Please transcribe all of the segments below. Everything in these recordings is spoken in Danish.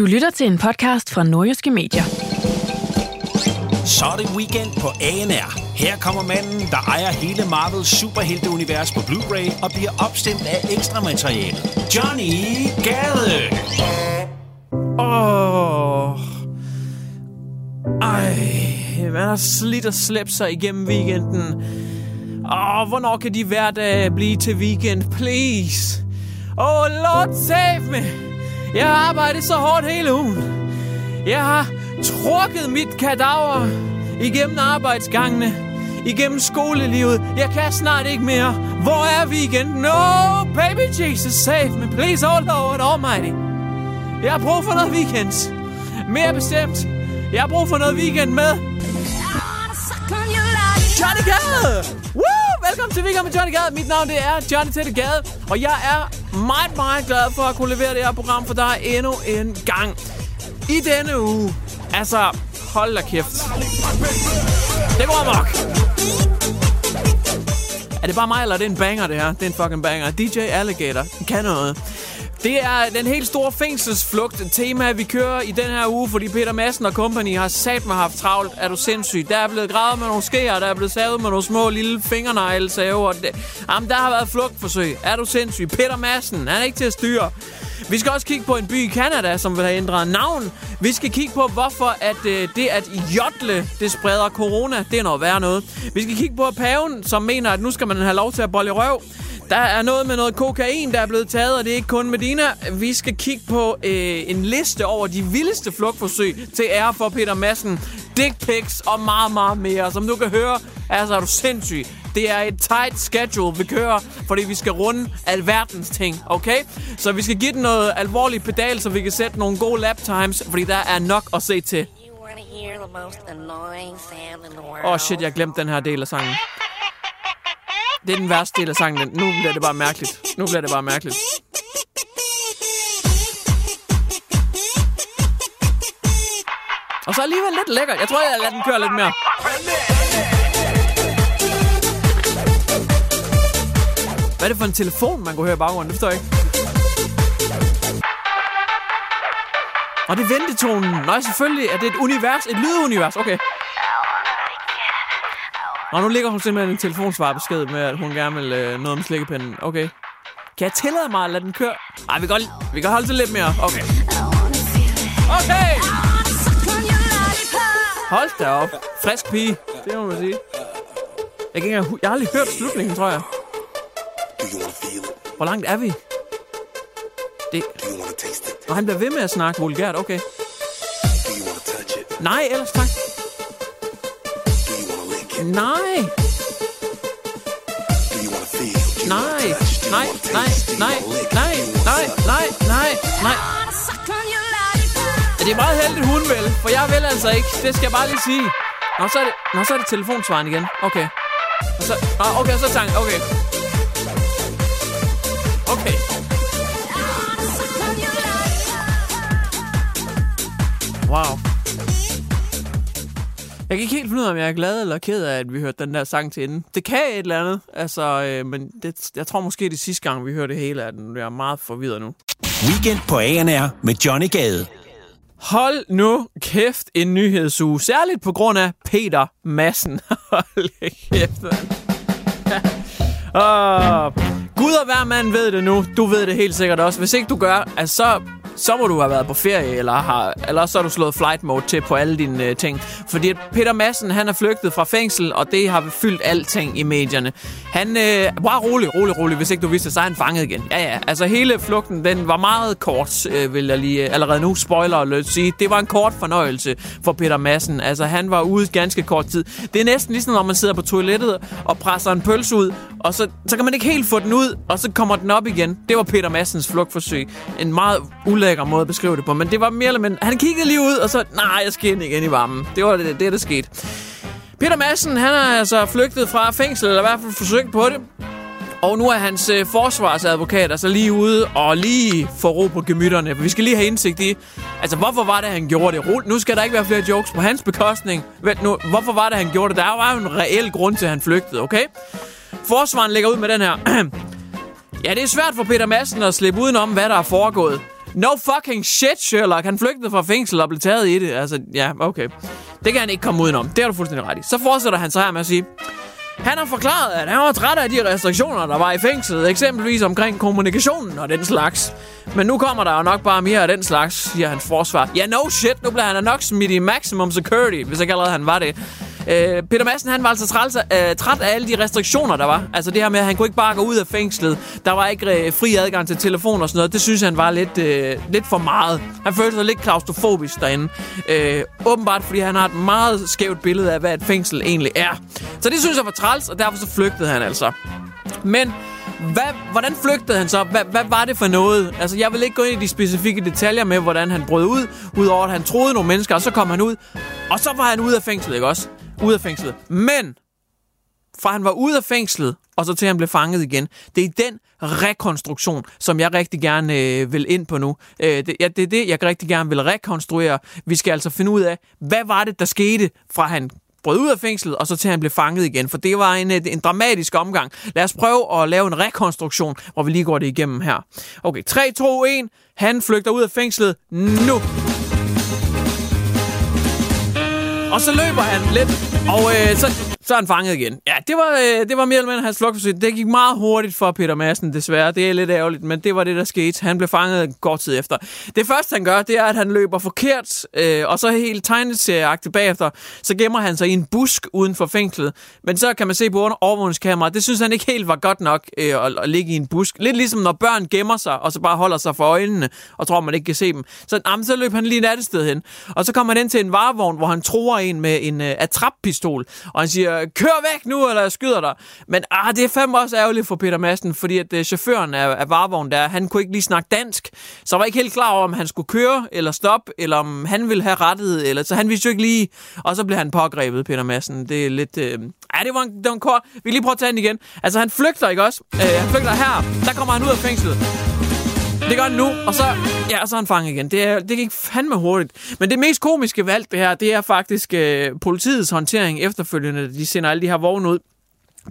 Du lytter til en podcast fra Nordjyske Medier. Så er det weekend på ANR. Her kommer manden, der ejer hele Marvels superhelteunivers på Blu-ray og bliver opstemt af ekstra materiale. Johnny Gade! Åh. Ej, man har slidt og slæbt sig igennem weekenden. Åh, hvornår kan de hverdag blive til weekend, please? Oh, Lord save me! Jeg har arbejdet så hårdt hele ugen. Jeg har trukket mit kadaver igennem arbejdsgangene, igennem skolelivet. Jeg kan snart ikke mere. Hvor er vi igen? No, baby Jesus, save me, please, oh Lord almighty. Jeg har brug for noget weekend. Mere bestemt. Jeg har brug for noget weekend med. Johnny Gade! Woo! Velkommen til Weekend med Johnny Gade. Mit navn det er Johnny Tette Gade. Og jeg er meget, meget glad for at kunne levere det her program for dig endnu en gang. I denne uge. Altså, hold da kæft. Det går amok. Er det bare mig, eller er det en banger, det her? Det er en fucking banger. DJ Alligator kan noget. Det er den helt store fængselsflugt tema, vi kører i den her uge, fordi Peter Madsen og company har sat mig haft travlt. Er du sindssyg? Der er blevet gravet med nogle skeer, der er blevet savet med nogle små lille fingerneglesave. Og det, jamen, der har været flugtforsøg. Er du sindssyg? Peter Madsen, han er ikke til at styre. Vi skal også kigge på en by i Kanada, som vil have ændret navn. Vi skal kigge på, hvorfor at, øh, det at jodle, det spreder corona. Det er noget værre noget. Vi skal kigge på paven, som mener, at nu skal man have lov til at bolle røv. Der er noget med noget kokain, der er blevet taget, og det er ikke kun Medina. Vi skal kigge på øh, en liste over de vildeste flugtforsøg til ære for Peter Madsen. Dick pics og meget, meget mere. Som du kan høre, altså er du sindssyg. Det er et tight schedule, vi kører, fordi vi skal runde alverdens ting, okay? Så vi skal give den noget alvorligt pedal, så vi kan sætte nogle gode lap times, fordi der er nok at se til. Åh oh shit, jeg glemte den her del af sangen. Det er den værste del af sangen. Nu bliver det bare mærkeligt. Nu bliver det bare mærkeligt. Og så alligevel lidt lækker. Jeg tror, jeg lader den køre lidt mere. Hvad er det for en telefon, man kunne høre i baggrunden? Det forstår jeg ikke. Og det er ventetonen. Nej, selvfølgelig er det et univers. Et lydunivers. Okay. Nå, nu ligger hun simpelthen en telefonsvarbesked med, at hun gerne vil øh, noget om slikkepinden. Okay. Kan jeg tillade mig at lade den køre? Nej, vi kan, godt, vi kan holde til lidt mere. Okay. Okay! Hold da op. Frisk pige. Det må man sige. Jeg, kan ikke, jeg har aldrig hørt slutningen, tror jeg. Hvor langt er vi? Det... Og han bliver ved med at snakke vulgært. Okay. Nej, ellers tak. Nej. Nej, nej, nej, nej, nej, nej, nej, nej, nej. Det er meget heldigt hun vil, for jeg vil altså ikke. Det skal jeg bare lige sige. Nå, så er det, nå, så er det telefonsvaren igen. Okay. Og så, nå, okay, så sang. Okay. Okay. Wow. Jeg kan ikke helt finde ud af, om jeg er glad eller ked af, at vi hørte den der sang til enden. Det kan et eller andet, altså, øh, men det, jeg tror måske, det sidste gang, vi hørte det hele af den. Jeg er meget forvirret nu. Weekend på ANR med Johnny Gade. Hold nu kæft en nyhedsuge. Særligt på grund af Peter Madsen. Hold kæft, mand. oh, Gud og hver mand ved det nu. Du ved det helt sikkert også. Hvis ikke du gør, altså, så så må du have været på ferie, eller, har, eller så har du slået flight mode til på alle dine øh, ting. Fordi Peter Madsen, han er flygtet fra fængsel, og det har fyldt alting i medierne. Han, øh, var rolig, rolig, rolig, hvis ikke du vidste, så er han fanget igen. Ja, ja, altså hele flugten, den var meget kort, øh, vil jeg lige øh, allerede nu spoiler alert sige. Det var en kort fornøjelse for Peter Madsen. Altså, han var ude ganske kort tid. Det er næsten ligesom, når man sidder på toilettet og presser en pølse ud, og så, så kan man ikke helt få den ud, og så kommer den op igen. Det var Peter Madsens flugtforsøg. En meget ulækker måde at beskrive det på, men det var mere eller mindre... Han kiggede lige ud, og så... Nej, jeg skal ind igen i varmen. Det var det, det der skete. Peter Madsen, han er altså flygtet fra fængsel, eller i hvert fald forsøgt på det. Og nu er hans øh, forsvarsadvokat altså lige ude og lige få ro på gemytterne. For vi skal lige have indsigt i, altså hvorfor var det, han gjorde det? Nu skal der ikke være flere jokes på hans bekostning. Vent nu, hvorfor var det, han gjorde det? Der var jo en reel grund til, at han flygtede, okay? Forsvaren lægger ud med den her. ja, det er svært for Peter Madsen at slippe udenom, hvad der er foregået. No fucking shit, Sherlock. Han flygtede fra fængsel og blev taget i det. Altså, ja, okay. Det kan han ikke komme udenom. Det har du fuldstændig ret i. Så fortsætter han så her med at sige... Han har forklaret, at han var træt af de restriktioner, der var i fængslet, eksempelvis omkring kommunikationen og den slags. Men nu kommer der jo nok bare mere af den slags, siger hans forsvar. Ja, no shit, nu bliver han nok smidt i maximum security, hvis ikke allerede han var det. Øh, Peter Madsen, han var altså træt, øh, træt af alle de restriktioner, der var. Altså det her med, at han kunne ikke bare gå ud af fængslet. Der var ikke øh, fri adgang til telefon og sådan noget. Det synes han var lidt, øh, lidt for meget. Han følte sig lidt klaustrofobisk derinde. Øh, åbenbart, fordi han har et meget skævt billede af, hvad et fængsel egentlig er. Så det synes jeg var træls, og derfor så flygtede han altså. Men hvad, hvordan flygtede han så? Hvad, hvad var det for noget? Altså, jeg vil ikke gå ind i de specifikke detaljer med, hvordan han brød ud, udover at han troede nogle mennesker, og så kom han ud, og så var han ude af fængslet, ikke også? Ud af fængslet. Men, fra han var ude af fængslet, og så til han blev fanget igen, det er den rekonstruktion, som jeg rigtig gerne øh, vil ind på nu. Øh, det, ja, det er det, jeg rigtig gerne vil rekonstruere. Vi skal altså finde ud af, hvad var det, der skete, fra han brød ud af fængslet, og så til han blev fanget igen. For det var en, øh, en dramatisk omgang. Lad os prøve at lave en rekonstruktion, hvor vi lige går det igennem her. Okay, 3, 2, 1. Han flygter ud af fængslet nu. Og så løber han lidt, og øh, så så er han fanget igen. Ja, det var, øh, det var mere eller mindre hans flugtforsøg. Det gik meget hurtigt for Peter Madsen, desværre. Det er lidt ærgerligt, men det var det, der skete. Han blev fanget kort tid efter. Det første, han gør, det er, at han løber forkert, øh, og så helt tegneserieagtigt bagefter, så gemmer han sig i en busk uden for fængslet. Men så kan man se på overvågningskameraet, det synes han ikke helt var godt nok øh, at, at ligge i en busk. Lidt ligesom når børn gemmer sig, og så bare holder sig for øjnene, og tror, man ikke kan se dem. Så, jamen, så løb han lige et andet sted hen. Og så kommer han ind til en varevogn, hvor han tror en med en øh, attrappistol, og han siger, kør væk nu, eller jeg skyder dig. Men ah, det er fandme også ærgerligt for Peter Madsen, fordi at øh, chaufføren af, af varevognen der, han kunne ikke lige snakke dansk. Så var ikke helt klar over, om han skulle køre eller stoppe, eller om han ville have rettet, eller så han vidste jo ikke lige. Og så blev han pågrebet, Peter Madsen. Det er lidt... Øh, Ja, det var en, det var en kort... Vi lige prøve at tage den igen. Altså, han flygter, ikke også? Uh, han flygter her. Der kommer han ud af fængslet. Det gør han nu, og så, ja, og så er han fanget igen. Det, er, det gik fandme hurtigt. Men det mest komiske valg, det her, det er faktisk øh, politiets håndtering efterfølgende. De sender alle de her vogne ud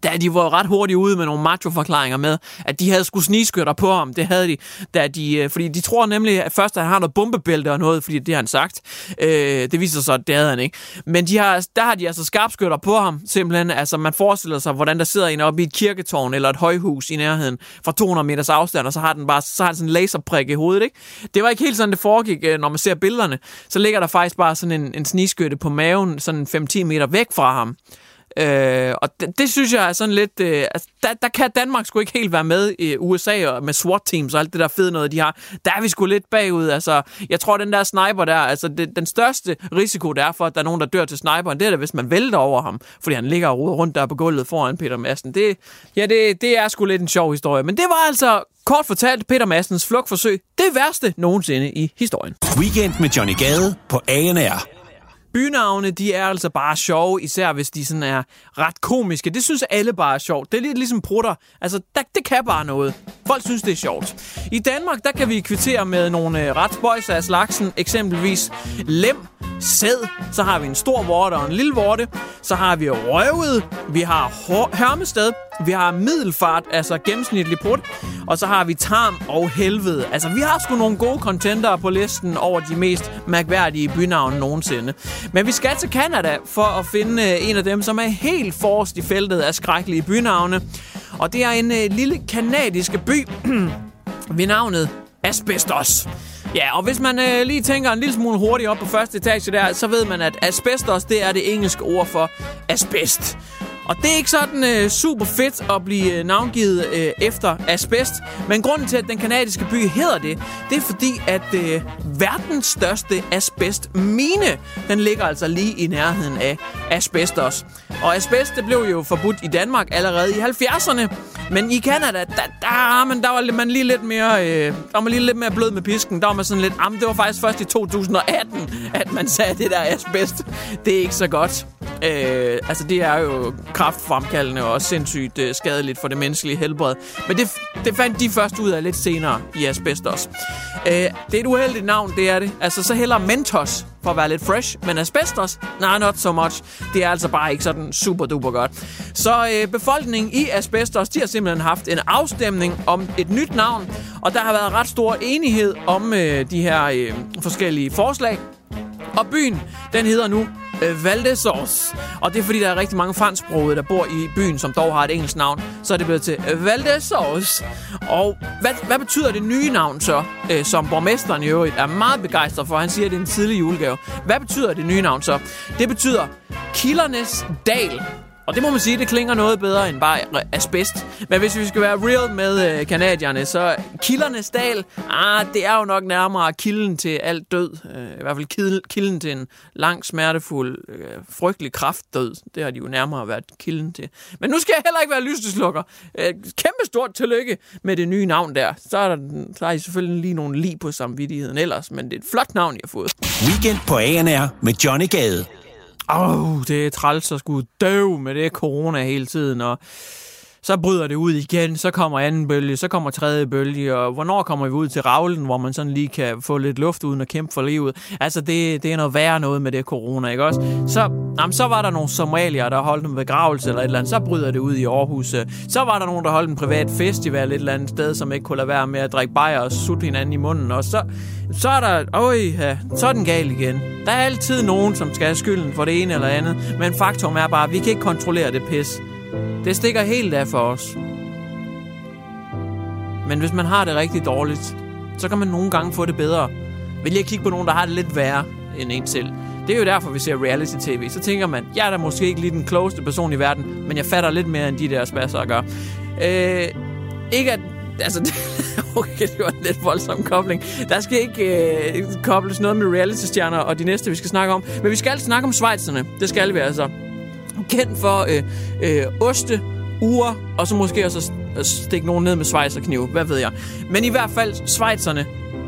da de var ret hurtigt ude med nogle macho-forklaringer med, at de havde skulle snigskytter på ham. Det havde de, da de, øh, fordi de tror nemlig at først, at han har noget bombebælte og noget, fordi det har han sagt. Øh, det viser sig, at det havde han ikke. Men de har, der har de altså skarpskytter på ham, simpelthen. Altså, man forestiller sig, hvordan der sidder en oppe i et kirketårn eller et højhus i nærheden fra 200 meters afstand, og så har den bare så har den sådan en laserprik i hovedet, ikke? Det var ikke helt sådan, det foregik, øh, når man ser billederne. Så ligger der faktisk bare sådan en, en snigskytte på maven, sådan 5-10 meter væk fra ham. Øh, og det, det synes jeg er sådan lidt... Øh, altså, der, der kan Danmark sgu ikke helt være med i USA og med SWAT-teams og alt det der fede noget, de har. Der er vi sgu lidt bagud. Altså, jeg tror, den der sniper der... Altså, det, den største risiko, der er for, at der er nogen, der dør til sniperen, det er da, hvis man vælter over ham, fordi han ligger og ruder rundt der på gulvet foran Peter Madsen. Det, ja, det, det er sgu lidt en sjov historie. Men det var altså kort fortalt Peter Madsens flugtforsøg det værste nogensinde i historien. Weekend med Johnny Gade på ANR. Bynavne, de er altså bare sjove, især hvis de sådan er ret komiske. Det synes alle bare er sjovt. Det er lidt ligesom prutter. Altså, der, det kan bare noget. Folk synes, det er sjovt. I Danmark, der kan vi kvittere med nogle øh, ret spøjser af slagsen. Eksempelvis lem, sæd, så har vi en stor vorte og en lille vorte. Så har vi røvet, vi har hørmested, vi har middelfart, altså gennemsnitlig brud. og så har vi tarm og helvede. Altså, vi har sgu nogle gode contenter på listen over de mest mærkværdige bynavne nogensinde. Men vi skal til Canada for at finde øh, en af dem, som er helt forrest i feltet af skrækkelige bynavne. Og det er en øh, lille kanadisk by ved navnet Asbestos. Ja, og hvis man øh, lige tænker en lille smule hurtigt op på første etage der, så ved man, at asbestos, det er det engelske ord for asbest. Og det er ikke sådan øh, super fedt at blive øh, navngivet øh, efter asbest. Men grunden til, at den kanadiske by hedder det, det er fordi, at øh, verdens største asbestmine, den ligger altså lige i nærheden af asbestos. Og asbest, det blev jo forbudt i Danmark allerede i 70'erne. Men i Canada, der, der, ah, men der var man lige lidt mere, øh, der var man lige lidt mere blød med pisken. Der var man sådan lidt, ah, jamen det var faktisk først i 2018, at man sagde det der asbest. Det er ikke så godt. Øh, altså det er jo kraftfremkaldende og sindssygt øh, skadeligt for det menneskelige helbred. Men det, det fandt de først ud af lidt senere i asbestos. Øh, det er et uheldigt navn, det er det. Altså så heller Mentos for at være lidt fresh. Men asbestos, nej, not so much. Det er altså bare ikke sådan super duper godt. Så øh, befolkningen i asbestos, de har simpelthen haft en afstemning om et nyt navn. Og der har været ret stor enighed om øh, de her øh, forskellige forslag. Og byen, den hedder nu øh, Valdesors. Og det er fordi, der er rigtig mange fransksprogede, der bor i byen, som dog har et engelsk navn. Så er det blevet til øh, Valdesors. Og hvad, hvad betyder det nye navn så, øh, som borgmesteren i øvrigt er meget begejstret for? Han siger, at det er en tidlig julegave. Hvad betyder det nye navn så? Det betyder Killernes Dal. Og det må man sige, det klinger noget bedre end bare asbest. Men hvis vi skal være real med øh, kanadierne, så kildernes dal, ah, det er jo nok nærmere kilden til alt død. Øh, I hvert fald kilden til en lang, smertefuld, øh, frygtelig kraftdød. Det har de jo nærmere været kilden til. Men nu skal jeg heller ikke være lyseslukker. Øh, kæmpe stort tillykke med det nye navn der. Så er, der, så er I selvfølgelig lige nogle lige på samvittigheden ellers, men det er et flot navn, I har fået. Weekend på ANR med Johnny Gade. Åh, det er træls at skulle døve med det corona hele tiden, og så bryder det ud igen, så kommer anden bølge, så kommer tredje bølge, og hvornår kommer vi ud til Ravlen, hvor man sådan lige kan få lidt luft uden at kæmpe for livet. Altså, det, det er noget værre noget med det corona, ikke også? Så, jamen, så var der nogle somalier, der holdt en begravelse eller et eller andet, så bryder det ud i Aarhus. Så var der nogen, der holdt en privat festival et eller andet sted, som ikke kunne lade være med at drikke bajer og sutte hinanden i munden, og så, så er der, øj, ja, så er den gal igen. Der er altid nogen, som skal have skylden for det ene eller andet, men faktum er bare, at vi kan ikke kontrollere det pis. Det stikker helt af for os. Men hvis man har det rigtig dårligt, så kan man nogle gange få det bedre. Vil jeg kigge på nogen, der har det lidt værre end en selv. Det er jo derfor, vi ser reality-tv. Så tænker man, jeg er da måske ikke lige den klogeste person i verden, men jeg fatter lidt mere, end de der spasser gør. Øh, ikke at... Altså, okay, det var en lidt voldsom kobling. Der skal ikke øh, kobles noget med reality-stjerner og de næste, vi skal snakke om. Men vi skal snakke om Schweizerne. Det skal vi altså kendt for øh, øh, oste, ure, og så måske også at stikke nogen ned med svejserknive. Hvad ved jeg. Men i hvert fald, Schweizerne,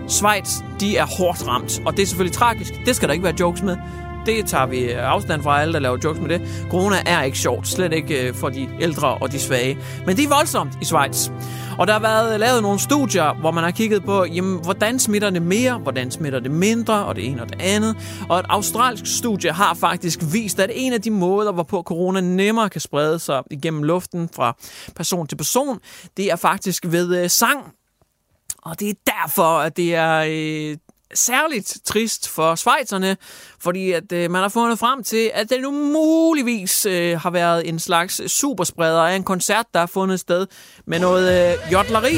Schweiz, de er hårdt ramt. Og det er selvfølgelig tragisk. Det skal der ikke være jokes med. Det tager vi øh, afstand fra alle, der laver jokes med det. Corona er ikke sjovt. Slet ikke øh, for de ældre og de svage. Men det er voldsomt i Schweiz. Og der har været øh, lavet nogle studier, hvor man har kigget på, jamen, hvordan smitter det mere, hvordan smitter det mindre, og det ene og det andet. Og et australsk studie har faktisk vist, at en af de måder, hvorpå corona nemmere kan sprede sig igennem luften fra person til person, det er faktisk ved øh, sang. Og det er derfor, at det er øh, særligt trist for Schweizerne, fordi at øh, man har fundet frem til, at det nu muligvis øh, har været en slags superspreder af en koncert, der har fundet sted med noget øh, jodleri.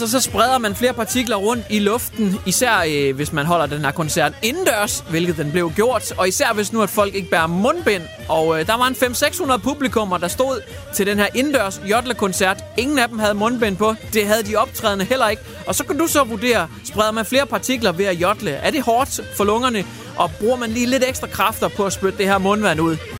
Altså, så spreder man flere partikler rundt i luften, især øh, hvis man holder den her koncert indendørs, hvilket den blev gjort, og især hvis nu at folk ikke bærer mundbind. Og øh, der var en 5-600 publikummer, der stod til den her indendørs jodlerkoncert. Ingen af dem havde mundbind på. Det havde de optrædende heller ikke. Og så kan du så vurdere, spreder man flere partikler ved at jodle? Er det hårdt for lungerne? Og bruger man lige lidt ekstra kræfter på at spytte det her mundvand ud?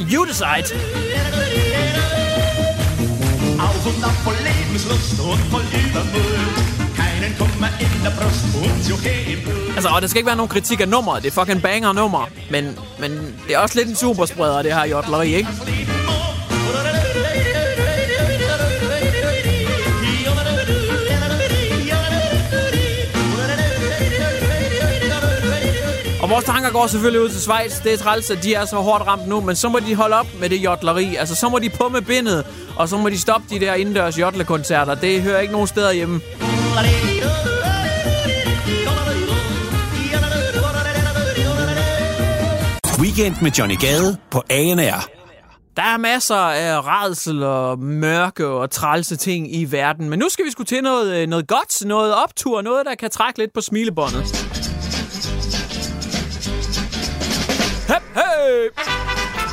You decide. Sonne voll Lebenslust und voll Übermut. Und. Altså, og der skal ikke være nogen kritik af nummeret. Det er fucking banger nummer. Men, men det er også lidt en superspreder, det her jodleri, ikke? Og vores tanker går selvfølgelig ud til Schweiz. Det er træls, at de er så hårdt ramt nu, men så må de holde op med det jodleri. Altså, så må de på med bindet, og så må de stoppe de der indendørs jodlekoncerter. Det hører ikke nogen steder hjemme. Weekend med Johnny Gade på ANR. Der er masser af redsel og mørke og trælse ting i verden, men nu skal vi sgu til noget, øh, noget godt, noget optur, noget, der kan trække lidt på smilebåndet. Hep, hep.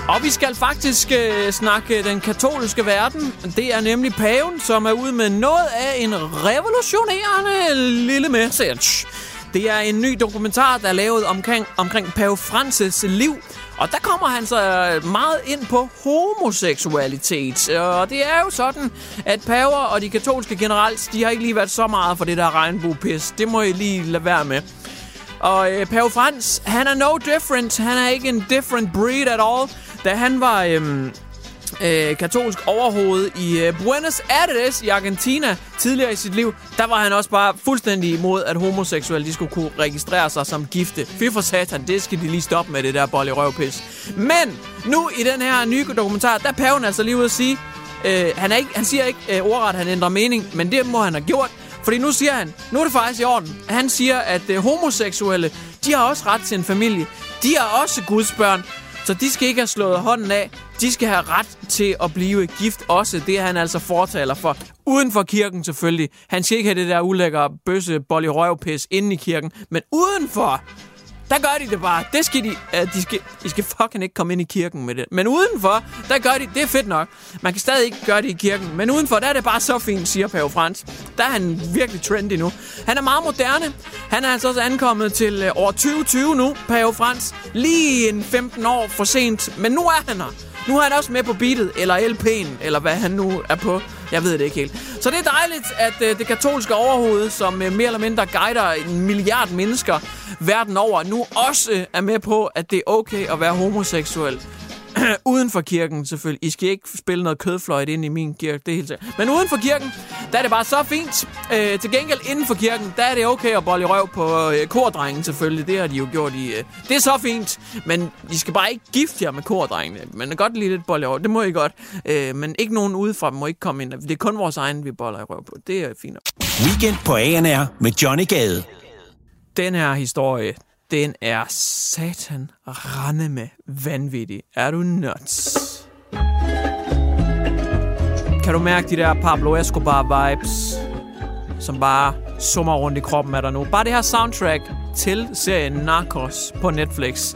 Og vi skal faktisk øh, snakke den katolske verden. Det er nemlig paven, som er ude med noget af en revolutionerende lille message. Det er en ny dokumentar, der er lavet omkring, omkring pave Francis liv. Og der kommer han så øh, meget ind på homoseksualitet. Og det er jo sådan, at paver og de katolske generelt, de har ikke lige været så meget for det der regnbuepis. Det må I lige lade være med. Og øh, Pave Frans, han er no different. Han er ikke en different breed at all. Da han var øh, øh, katolsk overhoved i øh, Buenos Aires i Argentina tidligere i sit liv, der var han også bare fuldstændig imod, at homoseksuelle de skulle kunne registrere sig som gifte. Fy for satan, det skal de lige stoppe med, det der bolle røvpis. Men nu i den her nye dokumentar, der er paven altså lige ude at sige, øh, han, er ikke, han siger ikke øh, ordret, at han ændrer mening, men det må han have gjort. Fordi nu siger han, nu er det faktisk i orden. Han siger, at øh, homoseksuelle, de har også ret til en familie. De er også Guds børn. Så de skal ikke have slået hånden af. De skal have ret til at blive gift også. Det er han altså fortaler for. Uden for kirken selvfølgelig. Han skal ikke have det der ulækre bøsse bolle røvpis inde i kirken. Men udenfor, der gør de det bare. Det skal de, uh, de skal, de skal fucking ikke komme ind i kirken med det. Men udenfor, der gør de, det er fedt nok. Man kan stadig ikke gøre det i kirken. Men udenfor, der er det bare så fint, siger Pave Frans. Der er han virkelig trendy nu. Han er meget moderne. Han er altså også ankommet til uh, år 2020 nu, Pave Frans. Lige en 15 år for sent. Men nu er han her. Nu er han også med på beatet, eller LP'en, eller hvad han nu er på. Jeg ved det ikke helt. Så det er dejligt, at øh, det katolske overhoved, som øh, mere eller mindre guider en milliard mennesker verden over, nu også øh, er med på, at det er okay at være homoseksuel. uden for kirken selvfølgelig. I skal ikke spille noget kødfløjt ind i min kirke, det er helt sikkert. Men uden for kirken, der er det bare så fint. Øh, til gengæld inden for kirken, der er det okay at bolle i røv på øh, kordrengen selvfølgelig. Det har de jo gjort i... Øh, det er så fint, men I skal bare ikke gifte jer med kordrengene. Men godt lige lidt bolle i røv, det må I godt. Øh, men ikke nogen udefra må ikke komme ind. Det er kun vores egen, vi boller i røv på. Det er fint. Weekend på ANR med Johnny Gade. Den her historie, den er satan rende med vanvittig. Er du nuts? Kan du mærke de der Pablo Escobar-vibes, som bare summer rundt i kroppen af dig nu? Bare det her soundtrack til serien Narcos på Netflix.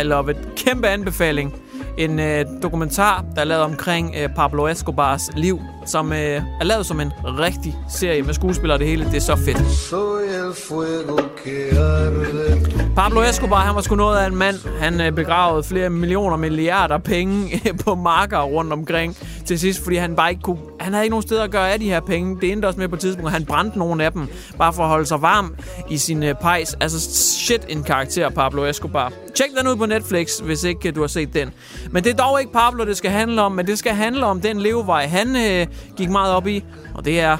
I love it. Kæmpe anbefaling. En øh, dokumentar, der er lavet omkring øh, Pablo Escobars liv, som øh, er lavet som en rigtig serie med skuespillere og det hele. Det er så fedt. Soy el fuego que arde Pablo Escobar, han var sgu noget af en mand. Han øh, begravede flere millioner milliarder penge øh, på marker rundt omkring til sidst, fordi han bare ikke kunne... Han havde ikke nogen steder at gøre af de her penge. Det endte også med på et tidspunkt, at han brændte nogle af dem, bare for at holde sig varm i sin øh, pejs. Altså shit en karakter, Pablo Escobar. Tjek den ud på Netflix, hvis ikke du har set den. Men det er dog ikke Pablo, det skal handle om, men det skal handle om den levevej, han øh, gik meget op i, og det er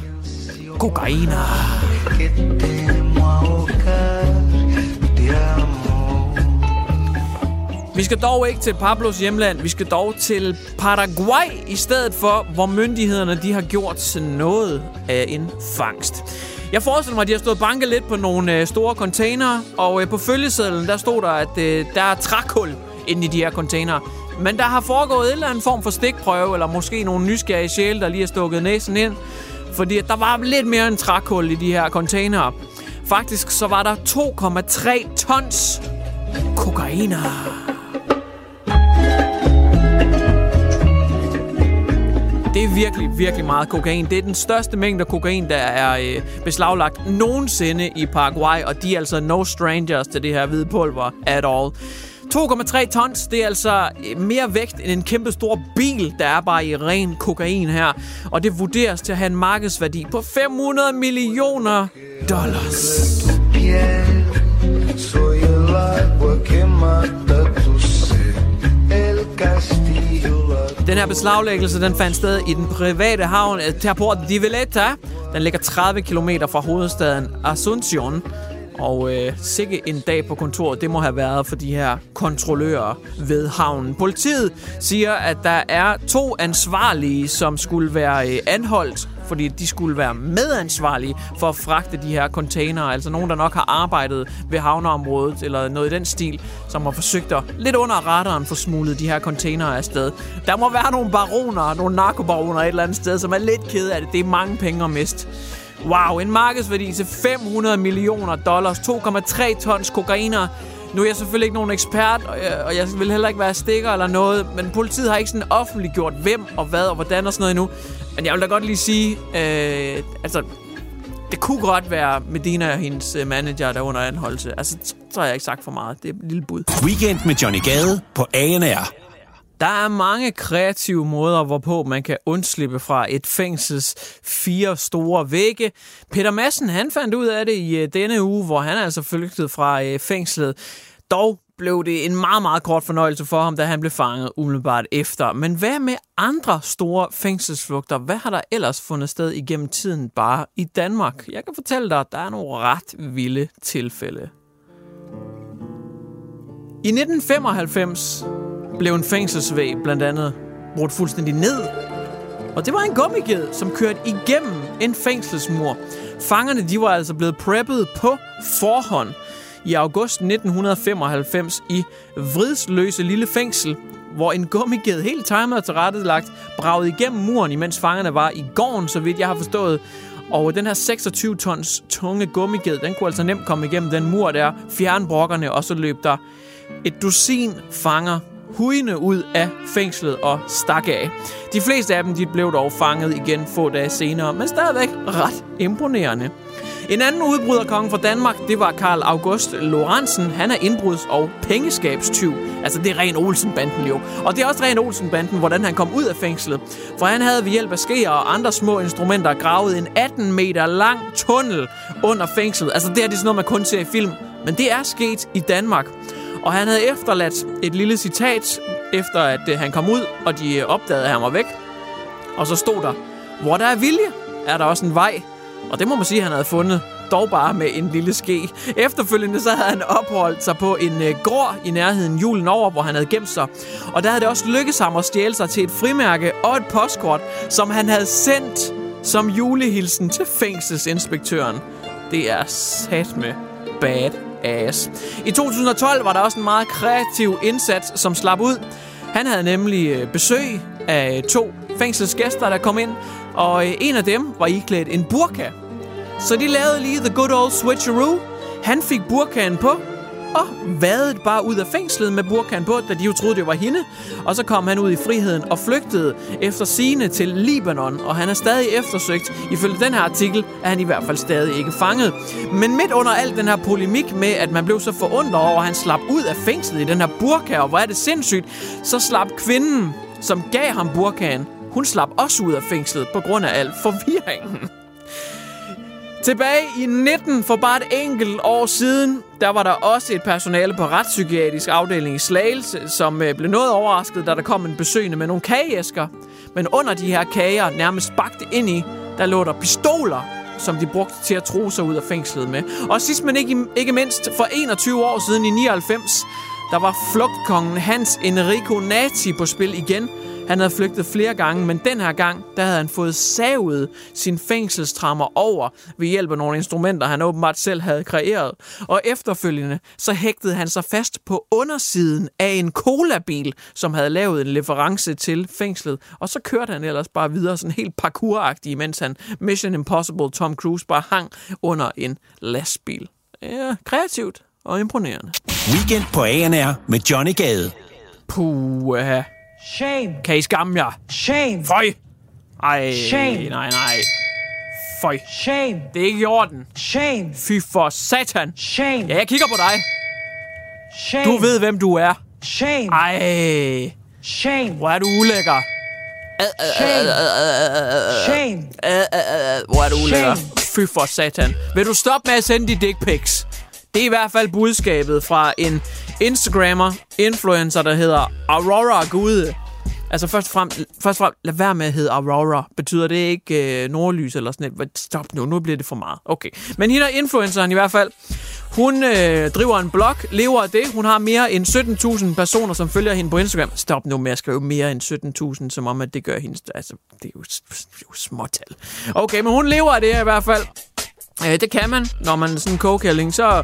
kokainer. Vi skal dog ikke til Pablos hjemland, vi skal dog til Paraguay i stedet for, hvor myndighederne de har gjort noget af en fangst. Jeg forestiller mig, at de har stået banket lidt på nogle øh, store containere, og øh, på følgesedlen der stod der, at øh, der er trækul inde i de her containere. Men der har foregået en eller anden form for stikprøve, eller måske nogle nysgerrige sjæle, der lige har stukket næsen ind. Fordi der var lidt mere end trækul i de her containere. Faktisk så var der 2,3 tons kokain. Det er virkelig, virkelig meget kokain. Det er den største mængde kokain, der er øh, beslaglagt nogensinde i Paraguay, og de er altså no strangers til det her hvide pulver at all. 2,3 tons, det er altså øh, mere vægt end en kæmpe stor bil, der er bare i ren kokain her. Og det vurderes til at have en markedsværdi på 500 millioner dollars. Den her beslaglæggelse den fandt sted i den private havn øh, Terport de Valletta. Den ligger 30 km fra hovedstaden Asunción. Og øh, sikke en dag på kontoret, det må have været for de her kontrollører ved havnen. Politiet siger, at der er to ansvarlige, som skulle være øh, anholdt, fordi de skulle være medansvarlige for at fragte de her containere. Altså nogen, der nok har arbejdet ved havneområdet, eller noget i den stil, som har forsøgt at lidt under radaren få smuglet de her containere afsted. Der må være nogle baroner, nogle narkobaroner et eller andet sted, som er lidt kede af det. Det er mange penge at miste. Wow, en markedsværdi til 500 millioner dollars, 2,3 tons kokainer. Nu er jeg selvfølgelig ikke nogen ekspert, og jeg, og jeg vil heller ikke være stikker eller noget, men politiet har ikke sådan offentliggjort, hvem og hvad og hvordan og sådan noget endnu. Men jeg vil da godt lige sige, øh, altså, det kunne godt være Medina og hendes øh, manager, der under anholdelse. Altså, så har jeg ikke sagt for meget. Det er et lille bud. Weekend med Johnny Gade på ANR. Der er mange kreative måder, hvorpå man kan undslippe fra et fængsels fire store vægge. Peter Madsen, han fandt ud af det i øh, denne uge, hvor han altså flygtede fra øh, fængslet. Dog blev det en meget, meget kort fornøjelse for ham, da han blev fanget umiddelbart efter. Men hvad med andre store fængselsflugter? Hvad har der ellers fundet sted igennem tiden bare i Danmark? Jeg kan fortælle dig, at der er nogle ret vilde tilfælde. I 1995 blev en fængselsvæg blandt andet brudt fuldstændig ned. Og det var en gummiged, som kørte igennem en fængselsmur. Fangerne de var altså blevet preppet på forhånd. I august 1995 i Vridsløse Lille Fængsel, hvor en gummiged helt timet og tilrettelagt bragede igennem muren, imens fangerne var i gården, så vidt jeg har forstået. Og den her 26 tons tunge gummiged, den kunne altså nemt komme igennem den mur der, fjerne brokkerne, og så løb der et dusin fanger hujende ud af fængslet og stak af. De fleste af dem de blev dog fanget igen få dage senere, men stadigvæk ret imponerende. En anden udbryderkonge fra Danmark, det var Karl August Lorentzen. Han er indbruds- og pengeskabstyv. Altså, det er ren Olsen-banden jo. Og det er også ren Olsen-banden, hvordan han kom ud af fængslet. For han havde ved hjælp af skeer og andre små instrumenter gravet en 18 meter lang tunnel under fængslet. Altså, det er det sådan noget, man kun ser i film. Men det er sket i Danmark. Og han havde efterladt et lille citat, efter at øh, han kom ud, og de øh, opdagede, at han var væk. Og så stod der, hvor der er vilje, er der også en vej. Og det må man sige, at han havde fundet, dog bare med en lille ske. Efterfølgende så havde han opholdt sig på en øh, gård i nærheden julen over, hvor han havde gemt sig. Og der havde det også lykkedes ham at stjæle sig til et frimærke og et postkort, som han havde sendt som julehilsen til fængselsinspektøren. Det er sat med bad AS. I 2012 var der også en meget kreativ indsats, som slap ud. Han havde nemlig øh, besøg af øh, to fængselsgæster, der kom ind, og øh, en af dem var iklædt en burka. Så de lavede lige the good old switcheroo. Han fik burkaen på, og vadede bare ud af fængslet med burkaen på, da de jo troede, det var hende. Og så kom han ud i friheden og flygtede efter sine til Libanon, og han er stadig eftersøgt. Ifølge den her artikel er han i hvert fald stadig ikke fanget. Men midt under al den her polemik med, at man blev så forundret over, at han slap ud af fængslet i den her burka, og hvor er det sindssygt, så slap kvinden, som gav ham burkaen, hun slap også ud af fængslet på grund af al forvirringen. Tilbage i 19 for bare et enkelt år siden, der var der også et personale på retspsykiatrisk afdeling i Slagelse, som øh, blev noget overrasket, da der kom en besøgende med nogle kageæsker. Men under de her kager, nærmest bagt ind i, der lå der pistoler, som de brugte til at tro sig ud af fængslet med. Og sidst men ikke, ikke mindst, for 21 år siden i 99, der var flugtkongen Hans Enrico Nati på spil igen. Han havde flygtet flere gange, men den her gang, der havde han fået savet sin fængselstrammer over ved hjælp af nogle instrumenter, han åbenbart selv havde kreeret. Og efterfølgende, så hægtede han sig fast på undersiden af en colabil, som havde lavet en leverance til fængslet. Og så kørte han ellers bare videre sådan helt parkouragtigt, mens han Mission Impossible Tom Cruise bare hang under en lastbil. Ja, kreativt og imponerende. Weekend på ANR med Johnny Gade. Puh, Shame. kan I skamme jer? Shame. Føj! Ej, Shame. nej, nej. Føj. Shame. Det er ikke i orden. Shame. Fy for satan. Shame. Ja, jeg kigger på dig. Shame. Du ved, hvem du er. Shame. Ej, Shame. hvor er du ulækker. Shame. Shame. Hvor er du ulækker. Shame. Fy for satan. Vil du stoppe med at sende de dick pics? Det er i hvert fald budskabet fra en Instagrammer, influencer, der hedder Aurora Gude. Altså først og først og lad være med at hedde Aurora. Betyder det ikke øh, nordlys eller sådan noget? Stop nu, nu bliver det for meget. Okay. Men hende er influenceren i hvert fald. Hun øh, driver en blog, lever af det. Hun har mere end 17.000 personer, som følger hende på Instagram. Stop nu med at skrive mere end 17.000, som om at det gør hende... Altså, det er jo, jo småtal. Okay, men hun lever af det i hvert fald. Øh, det kan man, når man er sådan en kogekælling, så,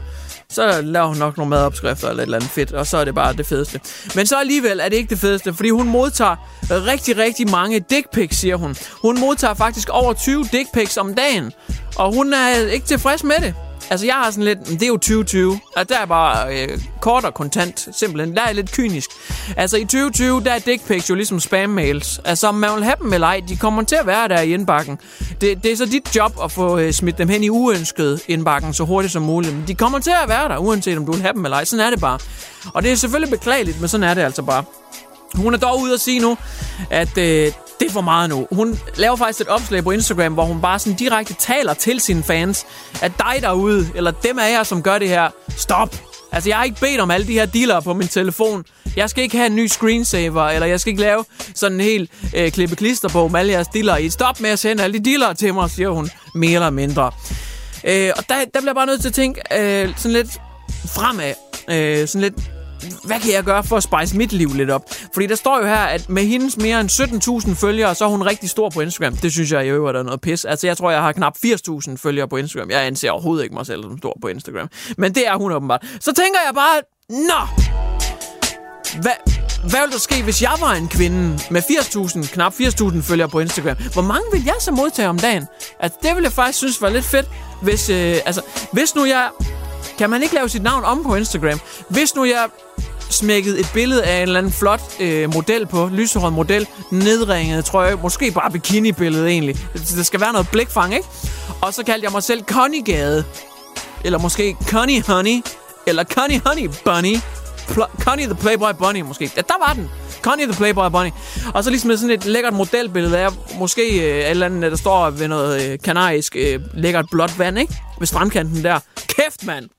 så laver hun nok nogle madopskrifter eller et eller andet fedt, og så er det bare det fedeste. Men så alligevel er det ikke det fedeste, fordi hun modtager rigtig, rigtig mange dick pics, siger hun. Hun modtager faktisk over 20 dick pics om dagen, og hun er ikke tilfreds med det. Altså, jeg har sådan lidt, "Men det er jo 2020, og der er bare øh, kort og kontant, simpelthen. Der er lidt kynisk. Altså, i 2020, der er dick pics jo ligesom spam-mails. Altså, om man vil have dem eller ej, de kommer til at være der i indbakken. Det, det er så dit job at få øh, smidt dem hen i uønsket indbakken så hurtigt som muligt. Men de kommer til at være der, uanset om du vil have dem eller ej. Sådan er det bare. Og det er selvfølgelig beklageligt, men sådan er det altså bare. Hun er dog ude at sige nu, at øh, det er for meget nu. Hun laver faktisk et opslag på Instagram, hvor hun bare sådan direkte taler til sine fans, at dig derude, eller dem af jer, som gør det her, stop. Altså, jeg har ikke bedt om alle de her dealer på min telefon. Jeg skal ikke have en ny screensaver, eller jeg skal ikke lave sådan en helt øh, klippe klister på med alle jeres dealer i. Stop med at sende alle de dealer til mig, siger hun mere eller mindre. Øh, og der, der bliver jeg bare nødt til at tænke øh, sådan lidt fremad. Øh, sådan lidt hvad kan jeg gøre for at spice mit liv lidt op? Fordi der står jo her, at med hendes mere end 17.000 følgere, så er hun rigtig stor på Instagram. Det synes jeg i øvrigt er noget pis. Altså, jeg tror, jeg har knap 80.000 følgere på Instagram. Jeg anser overhovedet ikke mig selv som stor på Instagram. Men det er hun åbenbart. Så tænker jeg bare, nå! Hvad, hvad ville der ske, hvis jeg var en kvinde med 80.000, knap 80.000 følgere på Instagram? Hvor mange vil jeg så modtage om dagen? Altså, det ville jeg faktisk synes var lidt fedt, hvis, øh, altså, hvis nu jeg... Kan man ikke lave sit navn om på Instagram? Hvis nu jeg smækket et billede af en eller anden flot øh, model på, lyserød model, nedringet trøje, måske bare bikini-billede egentlig. Der skal være noget blikfang, ikke? Og så kaldte jeg mig selv Connie Gade. Eller måske Connie Honey. Eller Connie Honey Bunny. Pl- Connie the Playboy Bunny måske. Ja, der var den. Connie the Playboy Bunny. Og så ligesom sådan et lækkert modelbillede af, måske øh, et eller andet, der står ved noget øh, kanarisk øh, lækkert blåt vand, ikke? Ved strandkanten der. Kæft, mand!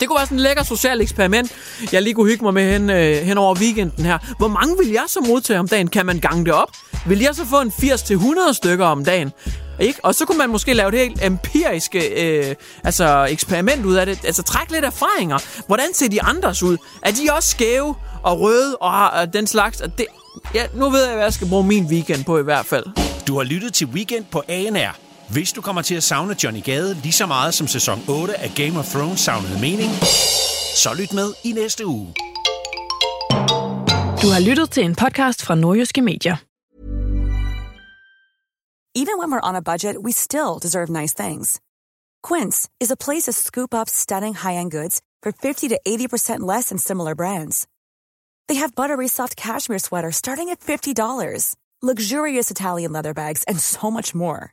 Det kunne være sådan et lækker socialt eksperiment, jeg lige kunne hygge mig med hen, øh, hen over weekenden her. Hvor mange vil jeg så modtage om dagen? Kan man gange det op? Vil jeg så få en 80-100 stykker om dagen? Ikke? Og så kunne man måske lave et helt empiriske øh, altså eksperiment ud af det. Altså trække lidt erfaringer. Hvordan ser de andres ud? Er de også skæve og røde og har og den slags? Og det, ja, nu ved jeg, hvad jeg skal bruge min weekend på i hvert fald. Du har lyttet til Weekend på ANR. Hvis du kommer til at savne Johnny Gade lige så meget som sæson 8 af Game of Thrones savnede mening, så lyt med i næste uge. Du har lyttet til en podcast fra Nordjyske Medier. Even when we're on a budget, we still deserve nice things. Quince is a place to scoop up stunning high-end goods for 50 to 80% less than similar brands. They have buttery soft cashmere sweaters starting at $50, luxurious Italian leather bags, and so much more.